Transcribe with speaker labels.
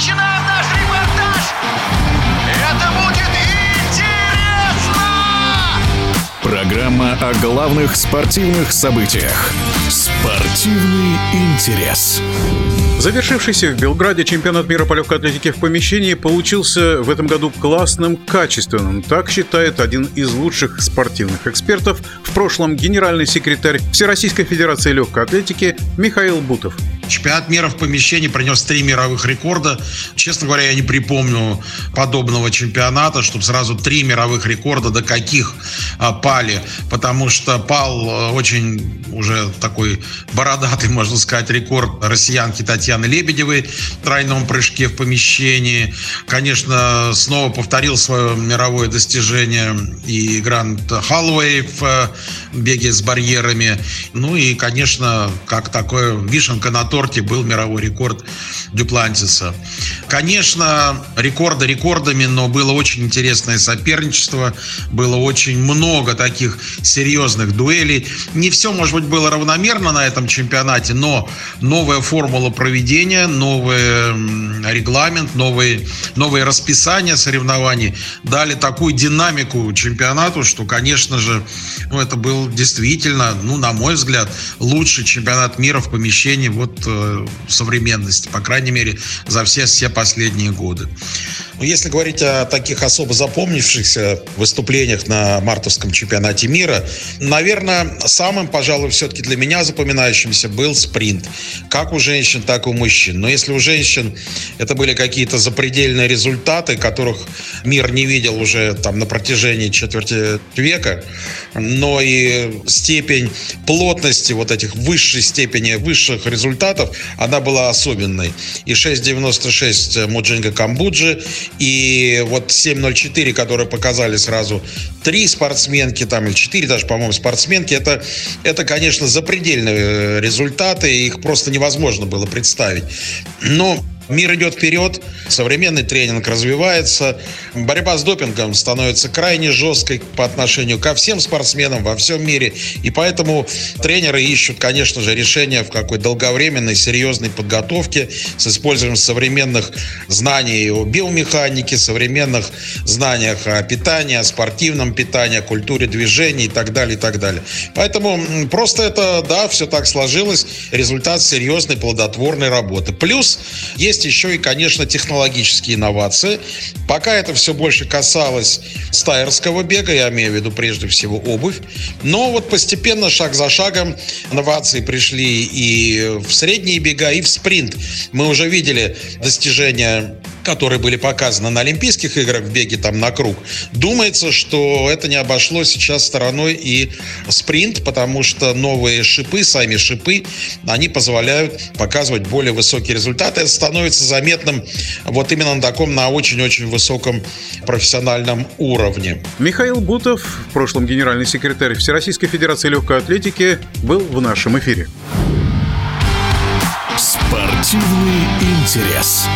Speaker 1: начинаем наш репортаж! Это будет интересно!
Speaker 2: Программа о главных спортивных событиях. Спортивный интерес.
Speaker 3: Завершившийся в Белграде чемпионат мира по легкой атлетике в помещении получился в этом году классным, качественным. Так считает один из лучших спортивных экспертов, в прошлом генеральный секретарь Всероссийской Федерации легкой атлетики Михаил Бутов.
Speaker 4: Чемпионат мира в помещении принес три мировых рекорда. Честно говоря, я не припомню подобного чемпионата, чтобы сразу три мировых рекорда до каких а, пали. Потому что пал а, очень уже такой бородатый, можно сказать, рекорд россиянки Татьяны Лебедевой в тройном прыжке в помещении. Конечно, снова повторил свое мировое достижение и Грант Халлоуэй в а, беге с барьерами. Ну и, конечно, как такое вишенка на торте торте был мировой рекорд Дюплантиса. Конечно, рекорды рекордами, но было очень интересное соперничество, было очень много таких серьезных дуэлей. Не все, может быть, было равномерно на этом чемпионате, но новая формула проведения, новый регламент, новые, новые расписания соревнований дали такую динамику чемпионату, что, конечно же, ну, это был действительно, ну, на мой взгляд, лучший чемпионат мира в помещении вот Э, современности, по крайней мере, за все, все последние годы. Но если говорить о таких особо запомнившихся выступлениях на мартовском чемпионате мира, наверное, самым, пожалуй, все-таки для меня запоминающимся был спринт. Как у женщин, так и у мужчин. Но если у женщин это были какие-то запредельные результаты, которых мир не видел уже там на протяжении четверти века, но и степень плотности вот этих высшей степени, высших результатов, она была особенной. И 6.96 Муджинга Камбуджи, и вот 7.04, которые показали сразу три спортсменки, там, или четыре даже, по-моему, спортсменки, это, это, конечно, запредельные результаты, их просто невозможно было представить. Но Мир идет вперед, современный тренинг развивается, борьба с допингом становится крайне жесткой по отношению ко всем спортсменам во всем мире. И поэтому тренеры ищут, конечно же, решения в какой долговременной, серьезной подготовке с использованием современных знаний о биомеханике, современных знаниях о питании, о спортивном питании, о культуре движения и так далее, и так далее. Поэтому просто это, да, все так сложилось, результат серьезной плодотворной работы. Плюс есть есть еще и, конечно, технологические инновации. Пока это все больше касалось стайерского бега, я имею в виду прежде всего обувь. Но вот постепенно, шаг за шагом, инновации пришли и в средние бега, и в спринт. Мы уже видели достижения которые были показаны на Олимпийских играх в беге там на круг, думается, что это не обошло сейчас стороной и спринт, потому что новые шипы, сами шипы, они позволяют показывать более высокие результаты. Это становится заметным вот именно на таком, на очень-очень высоком профессиональном уровне.
Speaker 3: Михаил Бутов, в прошлом генеральный секретарь Всероссийской Федерации легкой атлетики, был в нашем эфире.
Speaker 2: Спортивный интерес.